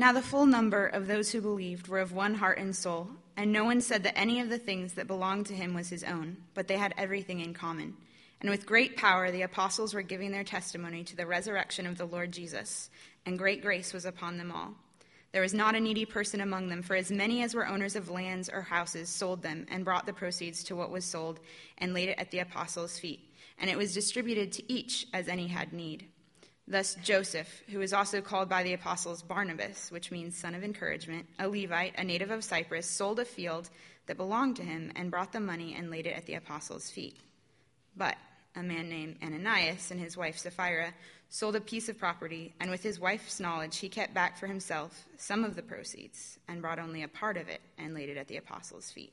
Now the full number of those who believed were of one heart and soul, and no one said that any of the things that belonged to him was his own, but they had everything in common. And with great power the apostles were giving their testimony to the resurrection of the Lord Jesus, and great grace was upon them all. There was not a needy person among them, for as many as were owners of lands or houses sold them and brought the proceeds to what was sold and laid it at the apostles' feet, and it was distributed to each as any had need. Thus, Joseph, who is also called by the apostles Barnabas, which means son of encouragement, a Levite, a native of Cyprus, sold a field that belonged to him and brought the money and laid it at the apostles' feet. But a man named Ananias and his wife Sapphira sold a piece of property, and with his wife's knowledge, he kept back for himself some of the proceeds and brought only a part of it and laid it at the apostles' feet.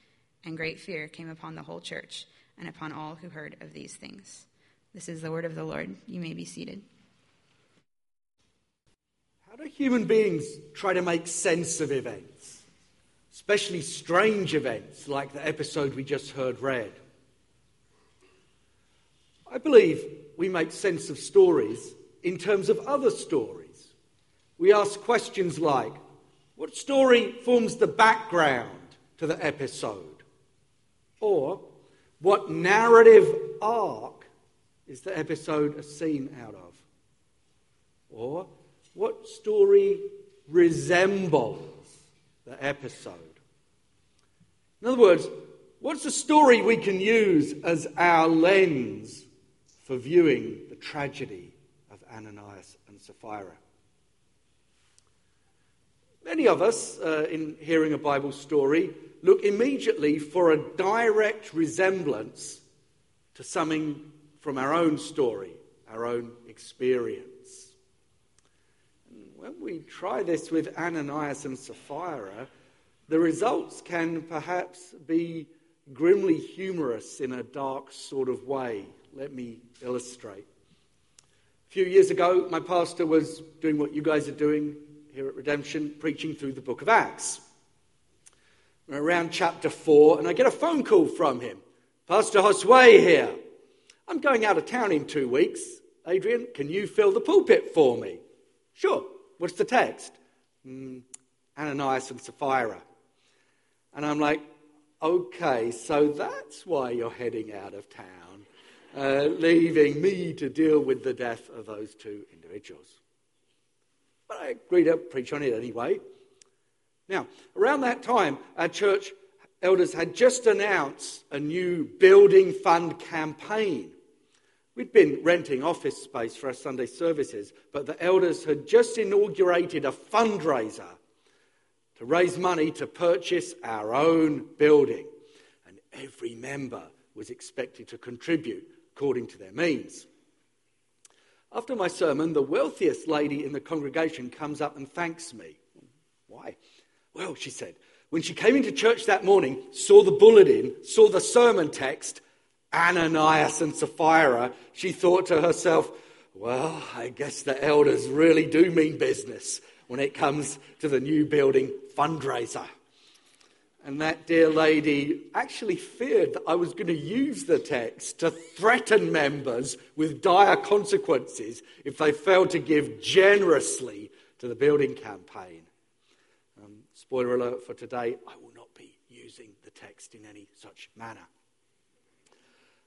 and great fear came upon the whole church and upon all who heard of these things. This is the word of the Lord. You may be seated. How do human beings try to make sense of events, especially strange events like the episode we just heard read? I believe we make sense of stories in terms of other stories. We ask questions like what story forms the background to the episode? Or, what narrative arc is the episode a scene out of? Or, what story resembles the episode? In other words, what's the story we can use as our lens for viewing the tragedy of Ananias and Sapphira? Many of us, uh, in hearing a Bible story, look immediately for a direct resemblance to something from our own story, our own experience. And when we try this with Ananias and Sapphira, the results can perhaps be grimly humorous in a dark sort of way. Let me illustrate. A few years ago, my pastor was doing what you guys are doing here at Redemption, preaching through the book of Acts around chapter 4, and I get a phone call from him. Pastor Josue here. I'm going out of town in two weeks. Adrian, can you fill the pulpit for me? Sure. What's the text? Mm, Ananias and Sapphira. And I'm like, okay, so that's why you're heading out of town, uh, leaving me to deal with the death of those two individuals. But I agreed to preach on it anyway. Now, around that time, our church elders had just announced a new building fund campaign. We'd been renting office space for our Sunday services, but the elders had just inaugurated a fundraiser to raise money to purchase our own building. And every member was expected to contribute according to their means. After my sermon, the wealthiest lady in the congregation comes up and thanks me. Why? Well, she said, when she came into church that morning, saw the bulletin, saw the sermon text, Ananias and Sapphira, she thought to herself, well, I guess the elders really do mean business when it comes to the new building fundraiser. And that dear lady actually feared that I was going to use the text to threaten members with dire consequences if they failed to give generously to the building campaign. Spoiler alert for today, I will not be using the text in any such manner.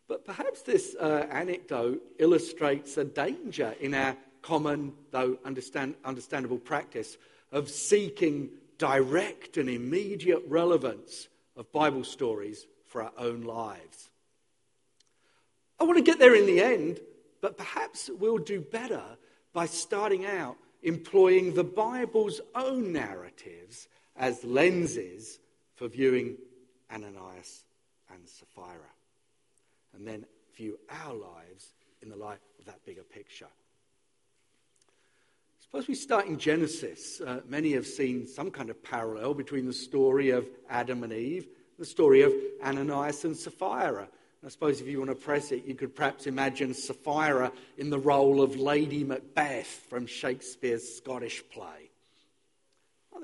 But perhaps this uh, anecdote illustrates a danger in our common, though understand, understandable practice of seeking direct and immediate relevance of Bible stories for our own lives. I want to get there in the end, but perhaps we'll do better by starting out employing the Bible's own narratives as lenses for viewing Ananias and Sapphira, and then view our lives in the light of that bigger picture. Suppose we start in Genesis. Uh, many have seen some kind of parallel between the story of Adam and Eve, the story of Ananias and Sapphira. I suppose if you want to press it, you could perhaps imagine Sapphira in the role of Lady Macbeth from Shakespeare's Scottish play.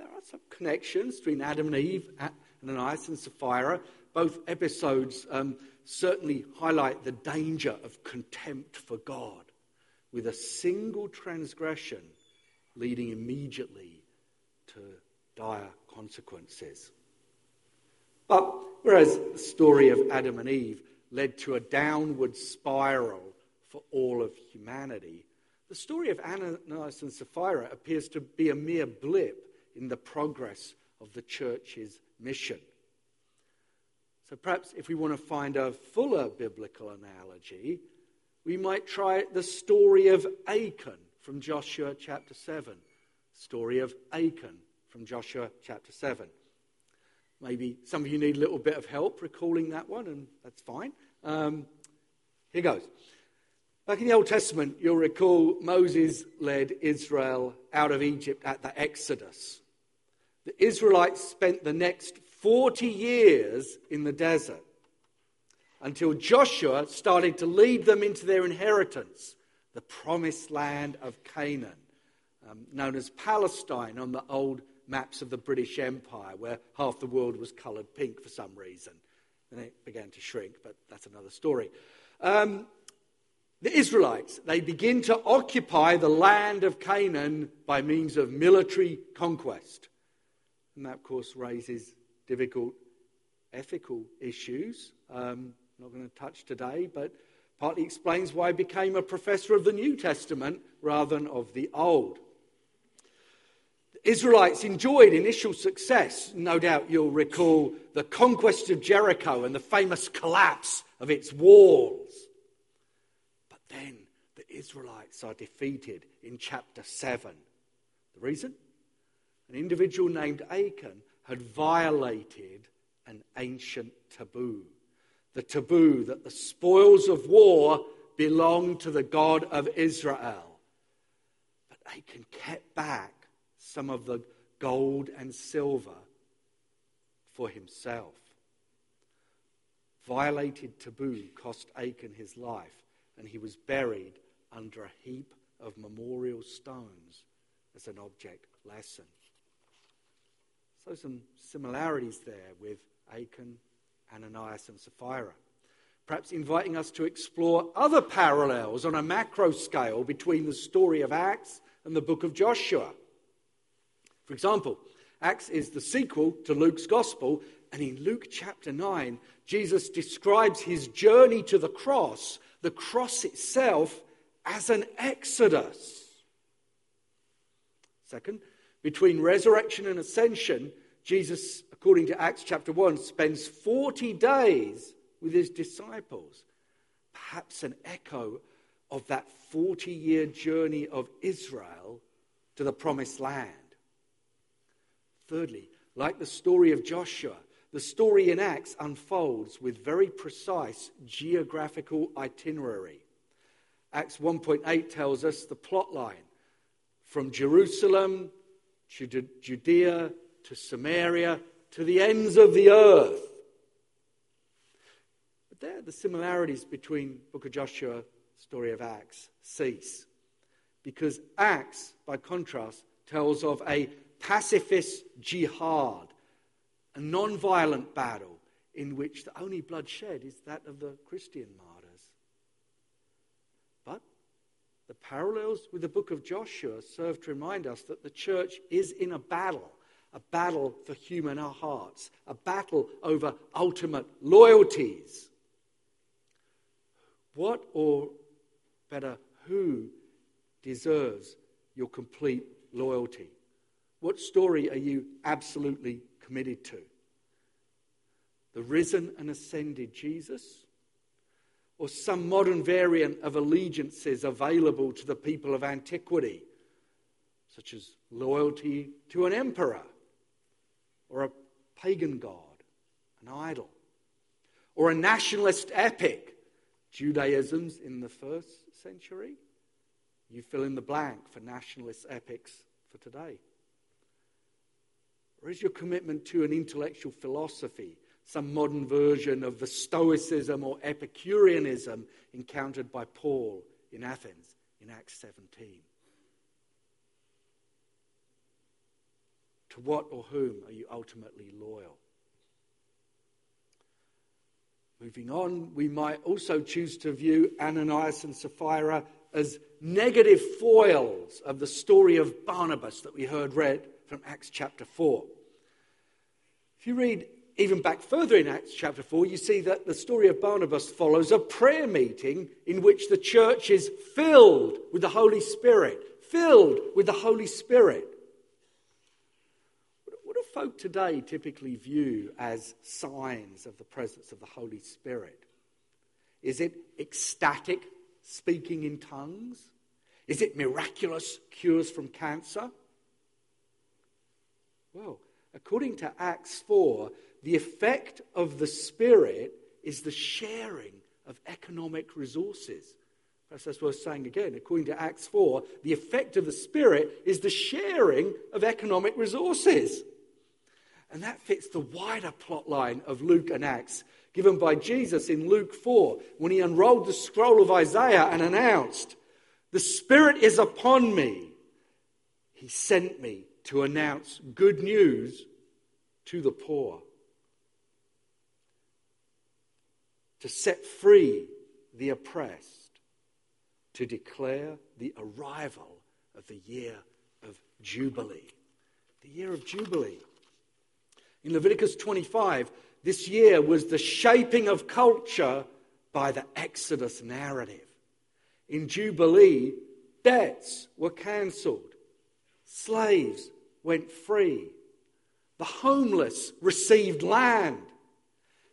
There are some connections between Adam and Eve, Ananias and Sapphira. Both episodes um, certainly highlight the danger of contempt for God, with a single transgression leading immediately to dire consequences. But whereas the story of Adam and Eve led to a downward spiral for all of humanity. The story of Ananias and Sapphira appears to be a mere blip in the progress of the church's mission. So perhaps if we want to find a fuller biblical analogy, we might try the story of Achan from Joshua chapter 7. Story of Achan from Joshua chapter 7. Maybe some of you need a little bit of help recalling that one, and that's fine. Um, here goes. Back in the Old Testament, you'll recall Moses led Israel out of Egypt at the Exodus. The Israelites spent the next 40 years in the desert until Joshua started to lead them into their inheritance, the promised land of Canaan, um, known as Palestine on the old maps of the British Empire, where half the world was coloured pink for some reason. Then it began to shrink, but that's another story. Um, the Israelites, they begin to occupy the land of Canaan by means of military conquest. And that, of course, raises difficult ethical issues. Um, not going to touch today, but partly explains why I became a professor of the New Testament rather than of the Old. The Israelites enjoyed initial success. No doubt you'll recall the conquest of Jericho and the famous collapse of its walls. Then the Israelites are defeated in chapter 7. The reason? An individual named Achan had violated an ancient taboo. The taboo that the spoils of war belonged to the God of Israel. But Achan kept back some of the gold and silver for himself. Violated taboo cost Achan his life, and he was buried under a heap of memorial stones as an object lesson. So, some similarities there with Achan, Ananias, and Sapphira. Perhaps inviting us to explore other parallels on a macro scale between the story of Acts and the book of Joshua. For example, Acts is the sequel to Luke's Gospel, and in Luke chapter 9, Jesus describes his journey to the cross, the cross itself, as an exodus. Second, between resurrection and ascension, Jesus, according to Acts chapter 1, spends 40 days with his disciples. Perhaps an echo of that 40 year journey of Israel to the promised land. Thirdly, like the story of Joshua, the story in Acts unfolds with very precise geographical itinerary. Acts 1.8 tells us the plot line from Jerusalem to Judea to Samaria to the ends of the earth. But there, the similarities between Book of Joshua, story of Acts, cease. Because Acts, by contrast, tells of a pacifist jihad, a non violent battle in which the only bloodshed is that of the Christian martyrs. But the parallels with the book of Joshua serve to remind us that the church is in a battle, a battle for human hearts, a battle over ultimate loyalties. What, or better, who deserves your complete loyalty? What story are you absolutely committed to? The risen and ascended Jesus? Or some modern variant of allegiances available to the people of antiquity, such as loyalty to an emperor or a pagan god, an idol, or a nationalist epic, Judaism's in the first century? You fill in the blank for nationalist epics for today. Or is your commitment to an intellectual philosophy, some modern version of the Stoicism or Epicureanism encountered by Paul in Athens in Acts 17? To what or whom are you ultimately loyal? Moving on, we might also choose to view Ananias and Sapphira as negative foils of the story of Barnabas that we heard read from Acts chapter 4. If you read even back further in Acts chapter 4, you see that the story of Barnabas follows a prayer meeting in which the church is filled with the Holy Spirit. Filled with the Holy Spirit. What do folk today typically view as signs of the presence of the Holy Spirit? Is it ecstatic speaking in tongues? Is it miraculous cures from cancer? Well, according to Acts 4, the effect of the Spirit is the sharing of economic resources. Perhaps that's worth saying again. According to Acts 4, the effect of the Spirit is the sharing of economic resources. And that fits the wider plot line of Luke and Acts given by Jesus in Luke 4 when he unrolled the scroll of Isaiah and announced, The Spirit is upon me. He sent me to announce good news to the poor, to set free the oppressed, to declare the arrival of the year of Jubilee. The year of Jubilee. In Leviticus 25, this year was the shaping of culture by the Exodus narrative. In Jubilee, debts were cancelled, slaves went free, the homeless received land.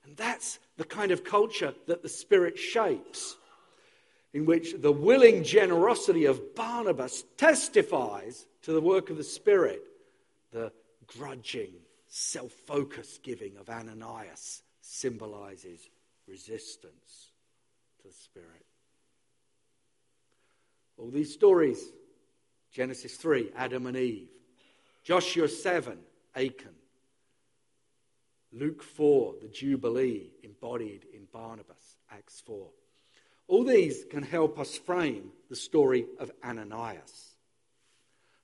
And that's the kind of culture that the Spirit shapes, in which the willing generosity of Barnabas testifies to the work of the Spirit, the grudging self focused giving of Ananias symbolizes resistance to the Spirit. All these stories Genesis 3, Adam and Eve, Joshua 7, Achan, Luke 4, the Jubilee embodied in Barnabas, Acts 4. All these can help us frame the story of Ananias.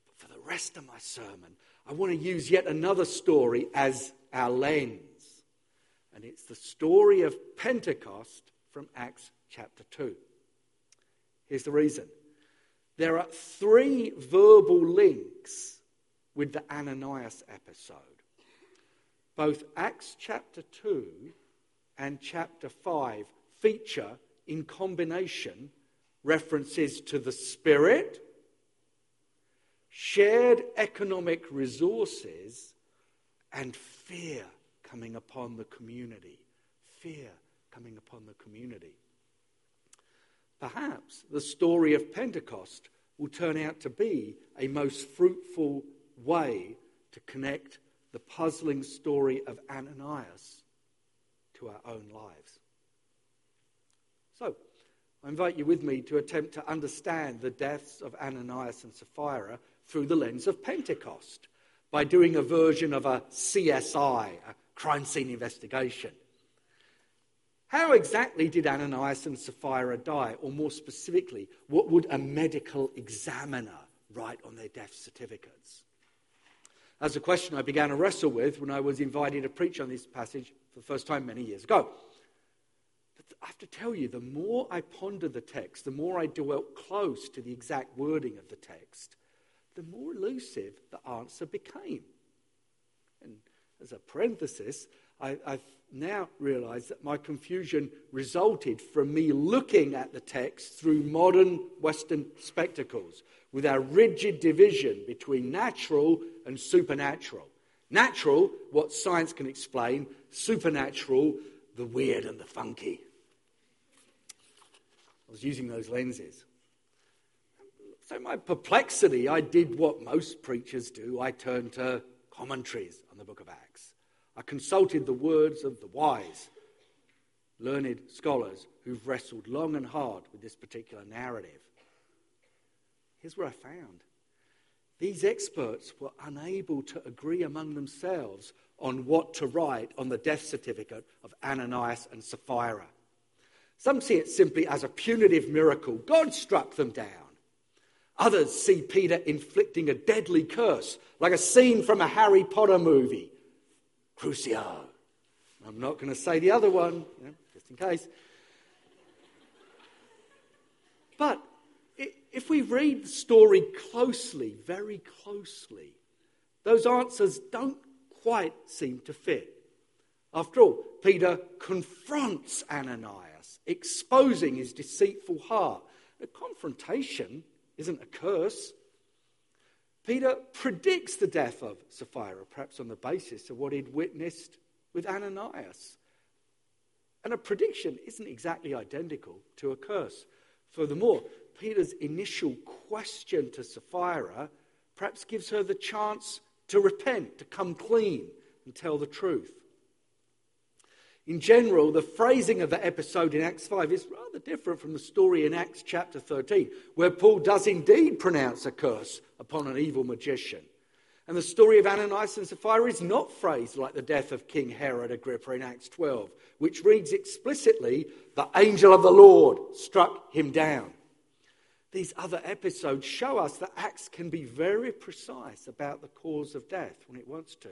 But for the rest of my sermon, I want to use yet another story as our lens. And it's the story of Pentecost from Acts chapter 2. Here's the reason there are three verbal links with the Ananias episode. Both Acts chapter 2 and chapter 5 feature in combination references to the Spirit shared economic resources, and fear coming upon the community. Fear coming upon the community. Perhaps the story of Pentecost will turn out to be a most fruitful way to connect the puzzling story of Ananias to our own lives. So, I invite you with me to attempt to understand the deaths of Ananias and Sapphira through the lens of Pentecost by doing a version of a CSI, a crime scene investigation. How exactly did Ananias and Sapphira die? Or more specifically, what would a medical examiner write on their death certificates? That's a question I began to wrestle with when I was invited to preach on this passage for the first time many years ago. But I have to tell you, the more I ponder the text, the more I dwelt close to the exact wording of the text, the more elusive the answer became. And as a parenthesis, I, I've now realized that my confusion resulted from me looking at the text through modern Western spectacles with our rigid division between natural and supernatural. Natural, what science can explain, supernatural, the weird and the funky. I was using those lenses. So, my perplexity, I did what most preachers do. I turned to commentaries on the book of Acts. I consulted the words of the wise, learned scholars who've wrestled long and hard with this particular narrative. Here's what I found these experts were unable to agree among themselves on what to write on the death certificate of Ananias and Sapphira. Some see it simply as a punitive miracle. God struck them down. Others see Peter inflicting a deadly curse, like a scene from a Harry Potter movie. Crucio. I'm not going to say the other one, you know, just in case. But if we read the story closely, very closely, those answers don't quite seem to fit. After all, Peter confronts Ananias, exposing his deceitful heart. A confrontation isn't a curse. Peter predicts the death of Sapphira, perhaps on the basis of what he'd witnessed with Ananias. And a prediction isn't exactly identical to a curse. Furthermore, Peter's initial question to Sapphira perhaps gives her the chance to repent, to come clean, and tell the truth. In general, the phrasing of the episode in Acts 5 is rather different from the story in Acts chapter 13, where Paul does indeed pronounce a curse upon an evil magician. And the story of Ananias and Sapphira is not phrased like the death of King Herod Agrippa in Acts 12, which reads explicitly, The angel of the Lord struck him down. These other episodes show us that Acts can be very precise about the cause of death when it wants to.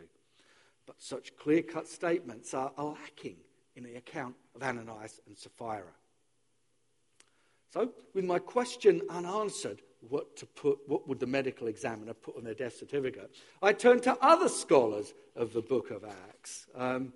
But such clear cut statements are, lacking in the account of Ananias and Sapphira. So, with my question unanswered, what to put, what would the medical examiner put on their death certificate? I turned to other scholars of the book of Acts. Um,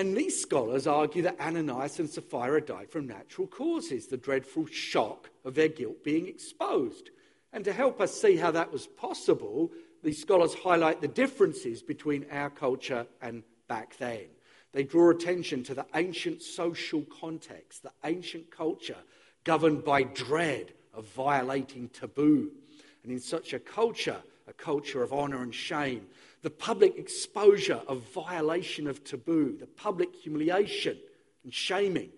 and these scholars argue that Ananias and Sapphira died from natural causes, the dreadful shock of their guilt being exposed. And to help us see how that was possible, these scholars highlight the differences between our culture and back then. They draw attention to the ancient social context, the ancient culture governed by dread of violating taboo. And in such a culture, a culture of honor and shame, the public exposure of violation of taboo, the public humiliation and shaming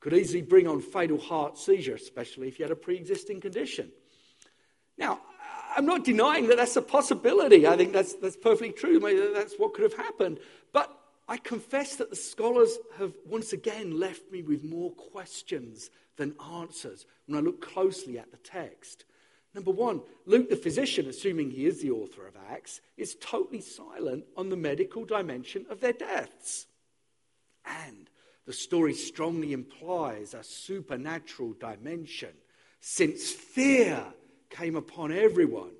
could easily bring on fatal heart seizure, especially if you had a pre existing condition. Now, I'm not denying that that's a possibility. I think that's, that's perfectly true. Maybe that's what could have happened. But I confess that the scholars have once again left me with more questions than answers when I look closely at the text. Number one, Luke the physician, assuming he is the author of Acts, is totally silent on the medical dimension of their deaths. And the story strongly implies a supernatural dimension, since fear came upon everyone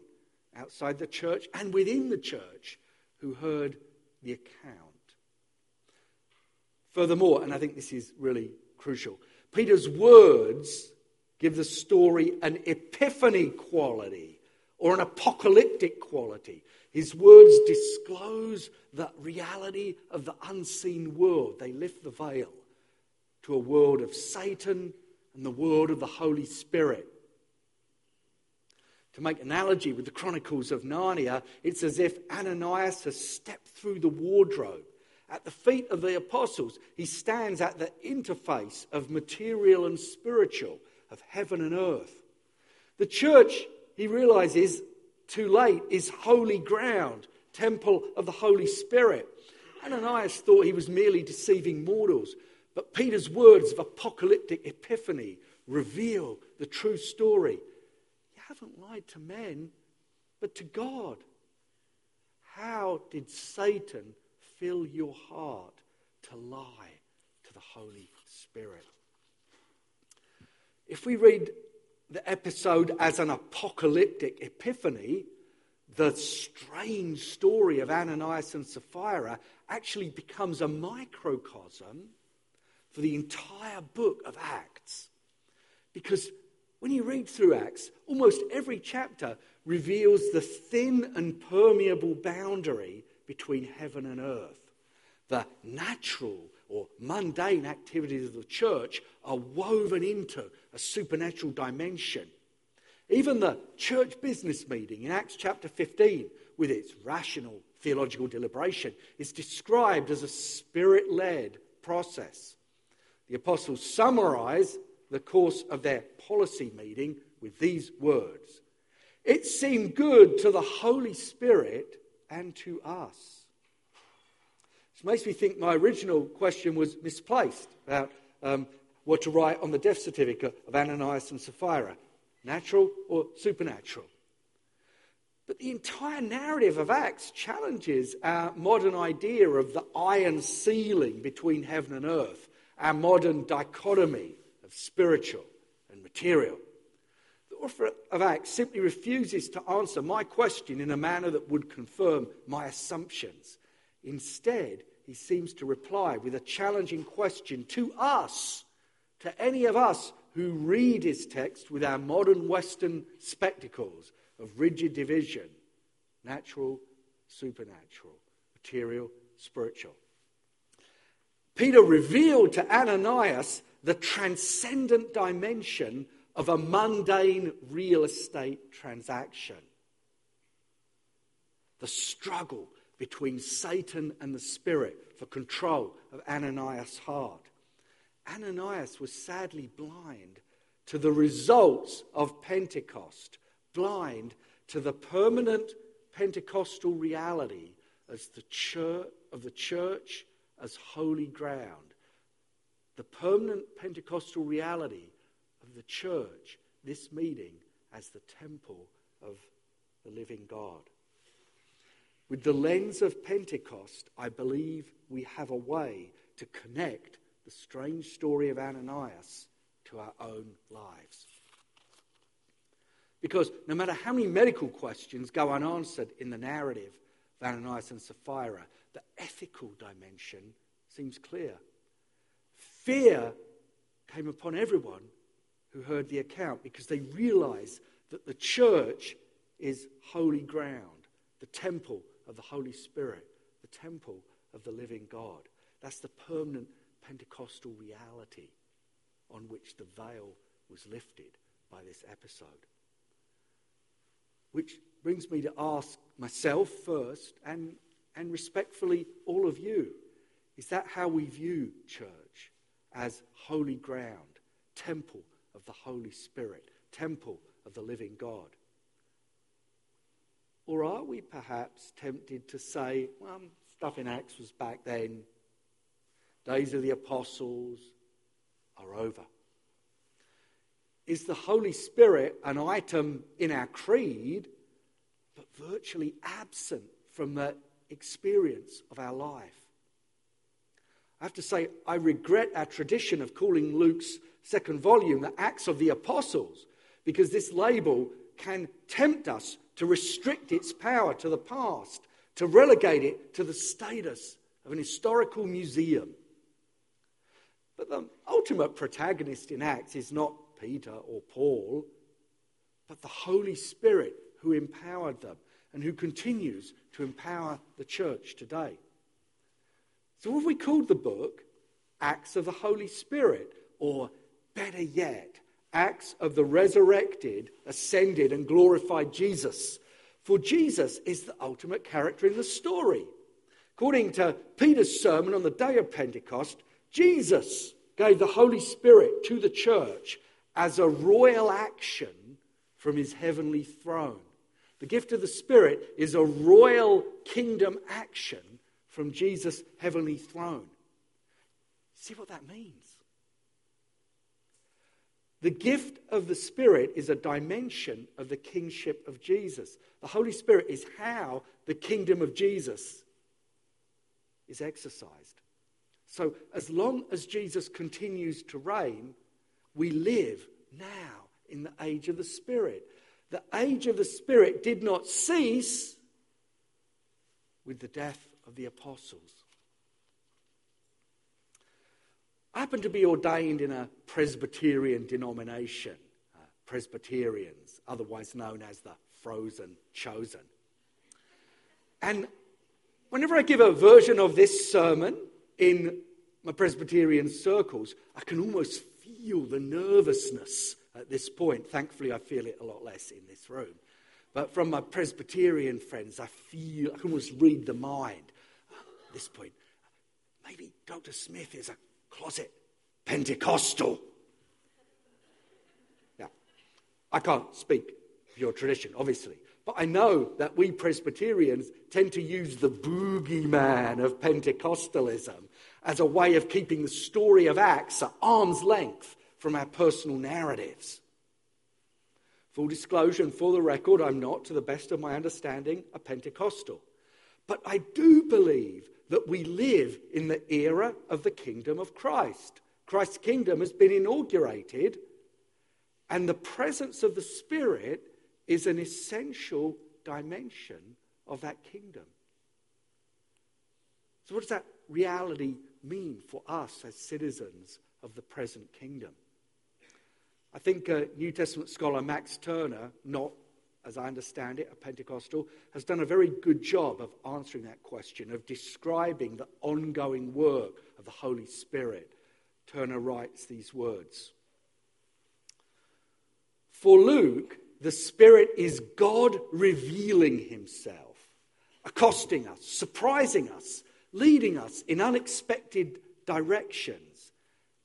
outside the church and within the church who heard the account. Furthermore, and I think this is really crucial, Peter's words give the story an epiphany quality or an apocalyptic quality. His words disclose the reality of the unseen world. They lift the veil to a world of Satan and the world of the Holy Spirit. To make analogy with the Chronicles of Narnia, it's as if Ananias has stepped through the wardrobe at the feet of the apostles. He stands at the interface of material and spiritual of heaven and earth. The church, he realizes too late, is holy ground, temple of the Holy Spirit. Ananias thought he was merely deceiving mortals, but Peter's words of apocalyptic epiphany reveal the true story. You haven't lied to men, but to God. How did Satan fill your heart to lie to the Holy Spirit? If we read the episode as an apocalyptic epiphany, the strange story of Ananias and Sapphira actually becomes a microcosm for the entire book of Acts. Because when you read through Acts, almost every chapter reveals the thin and permeable boundary between heaven and earth. The natural or mundane activities of the church are woven into a supernatural dimension. Even the church business meeting in Acts chapter 15, with its rational theological deliberation, is described as a spirit led process. The apostles summarize the course of their policy meeting with these words It seemed good to the Holy Spirit and to us. This makes me think my original question was misplaced about um, what to write on the death certificate of Ananias and Sapphira natural or supernatural. But the entire narrative of Acts challenges our modern idea of the iron ceiling between heaven and earth, our modern dichotomy of spiritual and material. The author of Acts simply refuses to answer my question in a manner that would confirm my assumptions. Instead, he seems to reply with a challenging question to us, to any of us who read his text with our modern Western spectacles of rigid division natural, supernatural, material, spiritual. Peter revealed to Ananias the transcendent dimension of a mundane real estate transaction. The struggle between Satan and the Spirit for control of Ananias' heart. Ananias was sadly blind to the results of Pentecost, blind to the permanent Pentecostal reality as the church, of the church as holy ground. The permanent Pentecostal reality of the church, this meeting, as the temple of the living God. With the lens of Pentecost, I believe we have a way to connect the strange story of Ananias to our own lives. Because no matter how many medical questions go unanswered in the narrative of Ananias and Sapphira, the ethical dimension seems clear. Fear came upon everyone who heard the account because they realized that the church is holy ground, the temple of the Holy Spirit, the temple of the living God. That's the permanent Pentecostal reality on which the veil was lifted by this episode. Which brings me to ask myself first and, and respectfully all of you is that how we view church? As holy ground, temple of the Holy Spirit, temple of the living God? Or are we perhaps tempted to say, well, stuff in Acts was back then, days of the apostles are over. Is the Holy Spirit an item in our creed, but virtually absent from the experience of our life? I have to say, I regret our tradition of calling Luke's second volume the Acts of the Apostles, because this label can tempt us to restrict its power to the past, to relegate it to the status of an historical museum. But the ultimate protagonist in Acts is not Peter or Paul, but the Holy Spirit who empowered them and who continues to empower the church today. So, have we called the book? Acts of the Holy Spirit, or better yet, Acts of the resurrected, ascended, and glorified Jesus. For Jesus is the ultimate character in the story. According to Peter's sermon on the day of Pentecost, Jesus gave the Holy Spirit to the church as a royal action from his heavenly throne. The gift of the Spirit is a royal kingdom action from Jesus' heavenly throne. See what that means? The gift of the Spirit is a dimension of the kingship of Jesus. The Holy Spirit is how the kingdom of Jesus is exercised. So, as long as Jesus continues to reign, we live now in the age of the Spirit. the age of the Spirit did not cease with the death of the apostles. I happen to be ordained in a Presbyterian denomination, uh, Presbyterians, otherwise known as the frozen chosen. And whenever I give a version of this sermon in my Presbyterian circles, I can almost feel the nervousness at this point. Thankfully, I feel it a lot less in this room. But from my Presbyterian friends, I feel, I can almost read the mind. At this point, maybe Dr. Smith is a closet Pentecostal. Yeah. I can't speak your tradition, obviously. But I know that we Presbyterians tend to use the boogeyman of Pentecostalism as a way of keeping the story of Acts at arm's length from our personal narratives. Full disclosure and for the record, I'm not, to the best of my understanding, a Pentecostal. But I do believe that we live in the era of the kingdom of Christ. Christ's kingdom has been inaugurated, and the presence of the Spirit is an essential dimension of that kingdom. So, what does that reality mean for us as citizens of the present kingdom? I think uh, New Testament scholar Max Turner, not as I understand it, a Pentecostal, has done a very good job of answering that question, of describing the ongoing work of the Holy Spirit. Turner writes these words For Luke, the Spirit is God revealing himself, accosting us, surprising us, leading us in unexpected directions,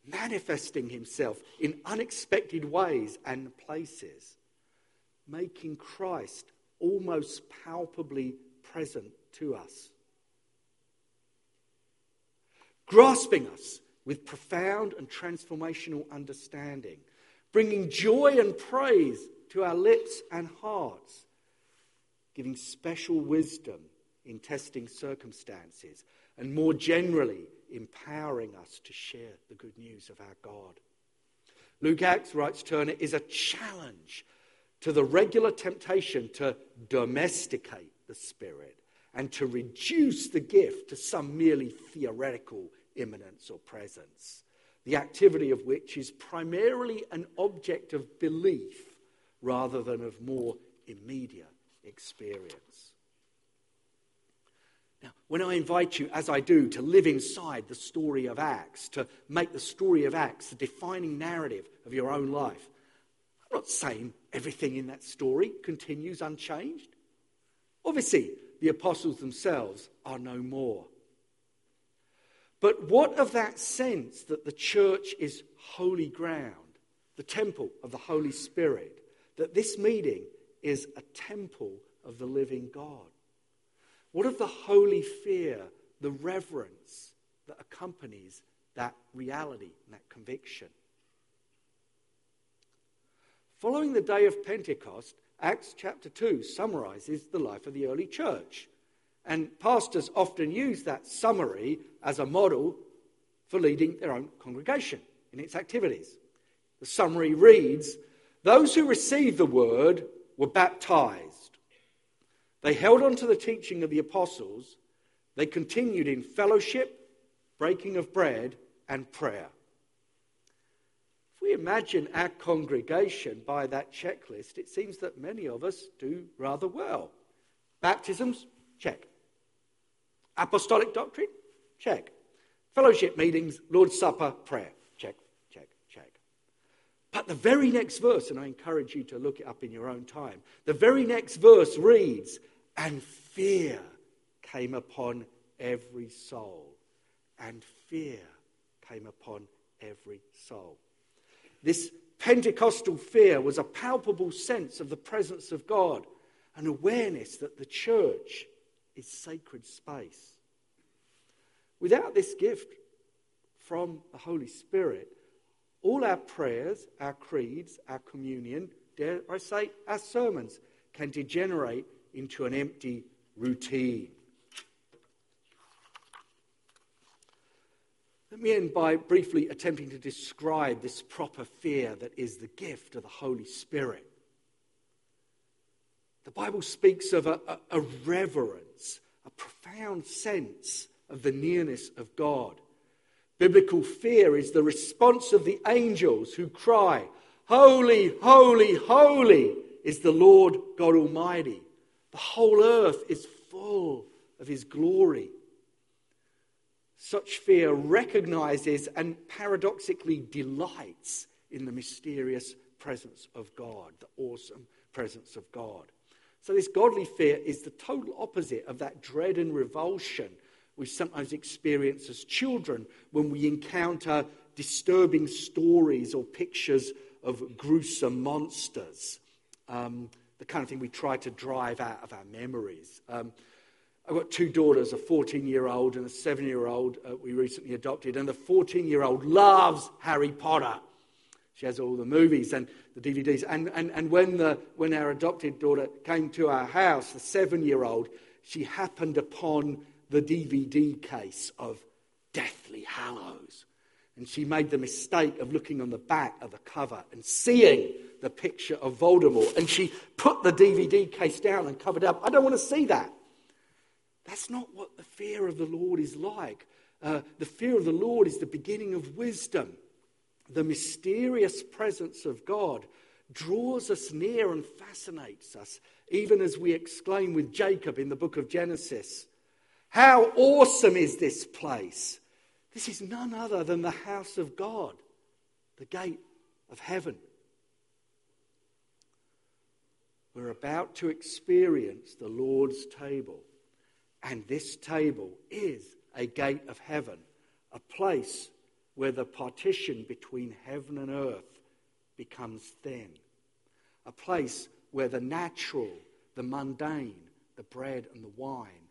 manifesting himself in unexpected ways and places, making Christ almost palpably present to us, grasping us with profound and transformational understanding, bringing joy and praise to our lips and hearts, giving special wisdom in testing circumstances, and more generally, empowering us to share the good news of our God. Luke Acts, writes Turner, is a challenge to the regular temptation to domesticate the Spirit and to reduce the gift to some merely theoretical immanence or presence, the activity of which is primarily an object of belief rather than of more immediate experience. Now, when I invite you, as I do, to live inside the story of Acts, to make the story of Acts the defining narrative of your own life, I'm not saying everything in that story continues unchanged. Obviously, the apostles themselves are no more. But what of that sense that the church is holy ground, the temple of the Holy Spirit, that this meeting is a temple of the living God? What of the holy fear, the reverence that accompanies that reality and that conviction? Following the day of Pentecost, Acts chapter 2 summarizes the life of the early church. And pastors often use that summary as a model for leading their own congregation in its activities. The summary reads Those who received the word were baptized. They held on to the teaching of the apostles. They continued in fellowship, breaking of bread, and prayer. If we imagine our congregation by that checklist, it seems that many of us do rather well. Baptisms, check. Apostolic doctrine? Check. Fellowship meetings, Lord's Supper, prayer. The very next verse, and I encourage you to look it up in your own time, the very next verse reads, And fear came upon every soul. And fear came upon every soul. This Pentecostal fear was a palpable sense of the presence of God, an awareness that the church is sacred space. Without this gift from the Holy Spirit, all our prayers, our creeds, our communion, dare I say, our sermons, can degenerate into an empty routine. Let me end by briefly attempting to describe this proper fear that is the gift of the Holy Spirit. The Bible speaks of a, a, a reverence, a profound sense of the nearness of God. Biblical fear is the response of the angels who cry, Holy, holy, holy is the Lord God Almighty. The whole earth is full of his glory. Such fear recognizes and paradoxically delights in the mysterious presence of God, the awesome presence of God. So, this godly fear is the total opposite of that dread and revulsion we sometimes experience as children when we encounter disturbing stories or pictures of gruesome monsters. Um, the kind of thing we try to drive out of our memories. Um, I've got two daughters, a 14 year old and a 7 year old uh, we recently adopted, and the 14 year old loves Harry Potter. She has all the movies and the DVDs. And, and, and when, the, when our adopted daughter came to our house, the seven year old, she happened upon the DVD case of Deathly Hallows. And she made the mistake of looking on the back of the cover and seeing the picture of Voldemort. And she put the DVD case down and covered up. I don't want to see that. That's not what the fear of the Lord is like. Uh, the fear of the Lord is the beginning of wisdom. The mysterious presence of God draws us near and fascinates us, even as we exclaim with Jacob in the book of Genesis How awesome is this place! This is none other than the house of God, the gate of heaven. We're about to experience the Lord's table, and this table is a gate of heaven, a place where the partition between heaven and earth becomes thin, a place where the natural, the mundane, the bread and the wine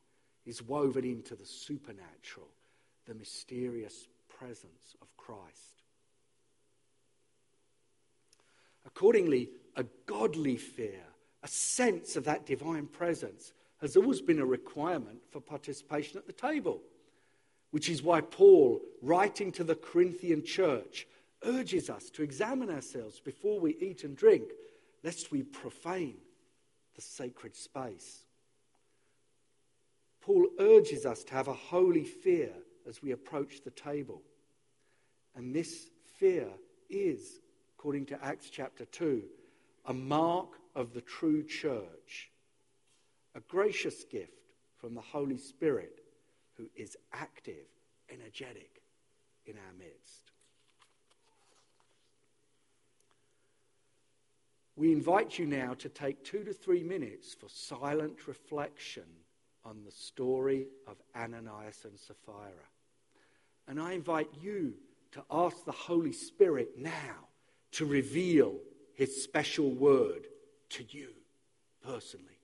is woven into the supernatural the mysterious presence of Christ. Accordingly, a godly fear, a sense of that divine presence, has always been a requirement for participation at the table. Which is why Paul, writing to the Corinthian church, urges us to examine ourselves before we eat and drink, lest we profane the sacred space. Paul urges us to have a holy fear as we approach the table. And this fear is, according to Acts chapter 2, a mark of the true church, a gracious gift from the Holy Spirit who is active, energetic in our midst. We invite you now to take two to three minutes for silent reflection on the story of Ananias and Sapphira. And I invite you to ask the Holy Spirit now to reveal his special word to you personally.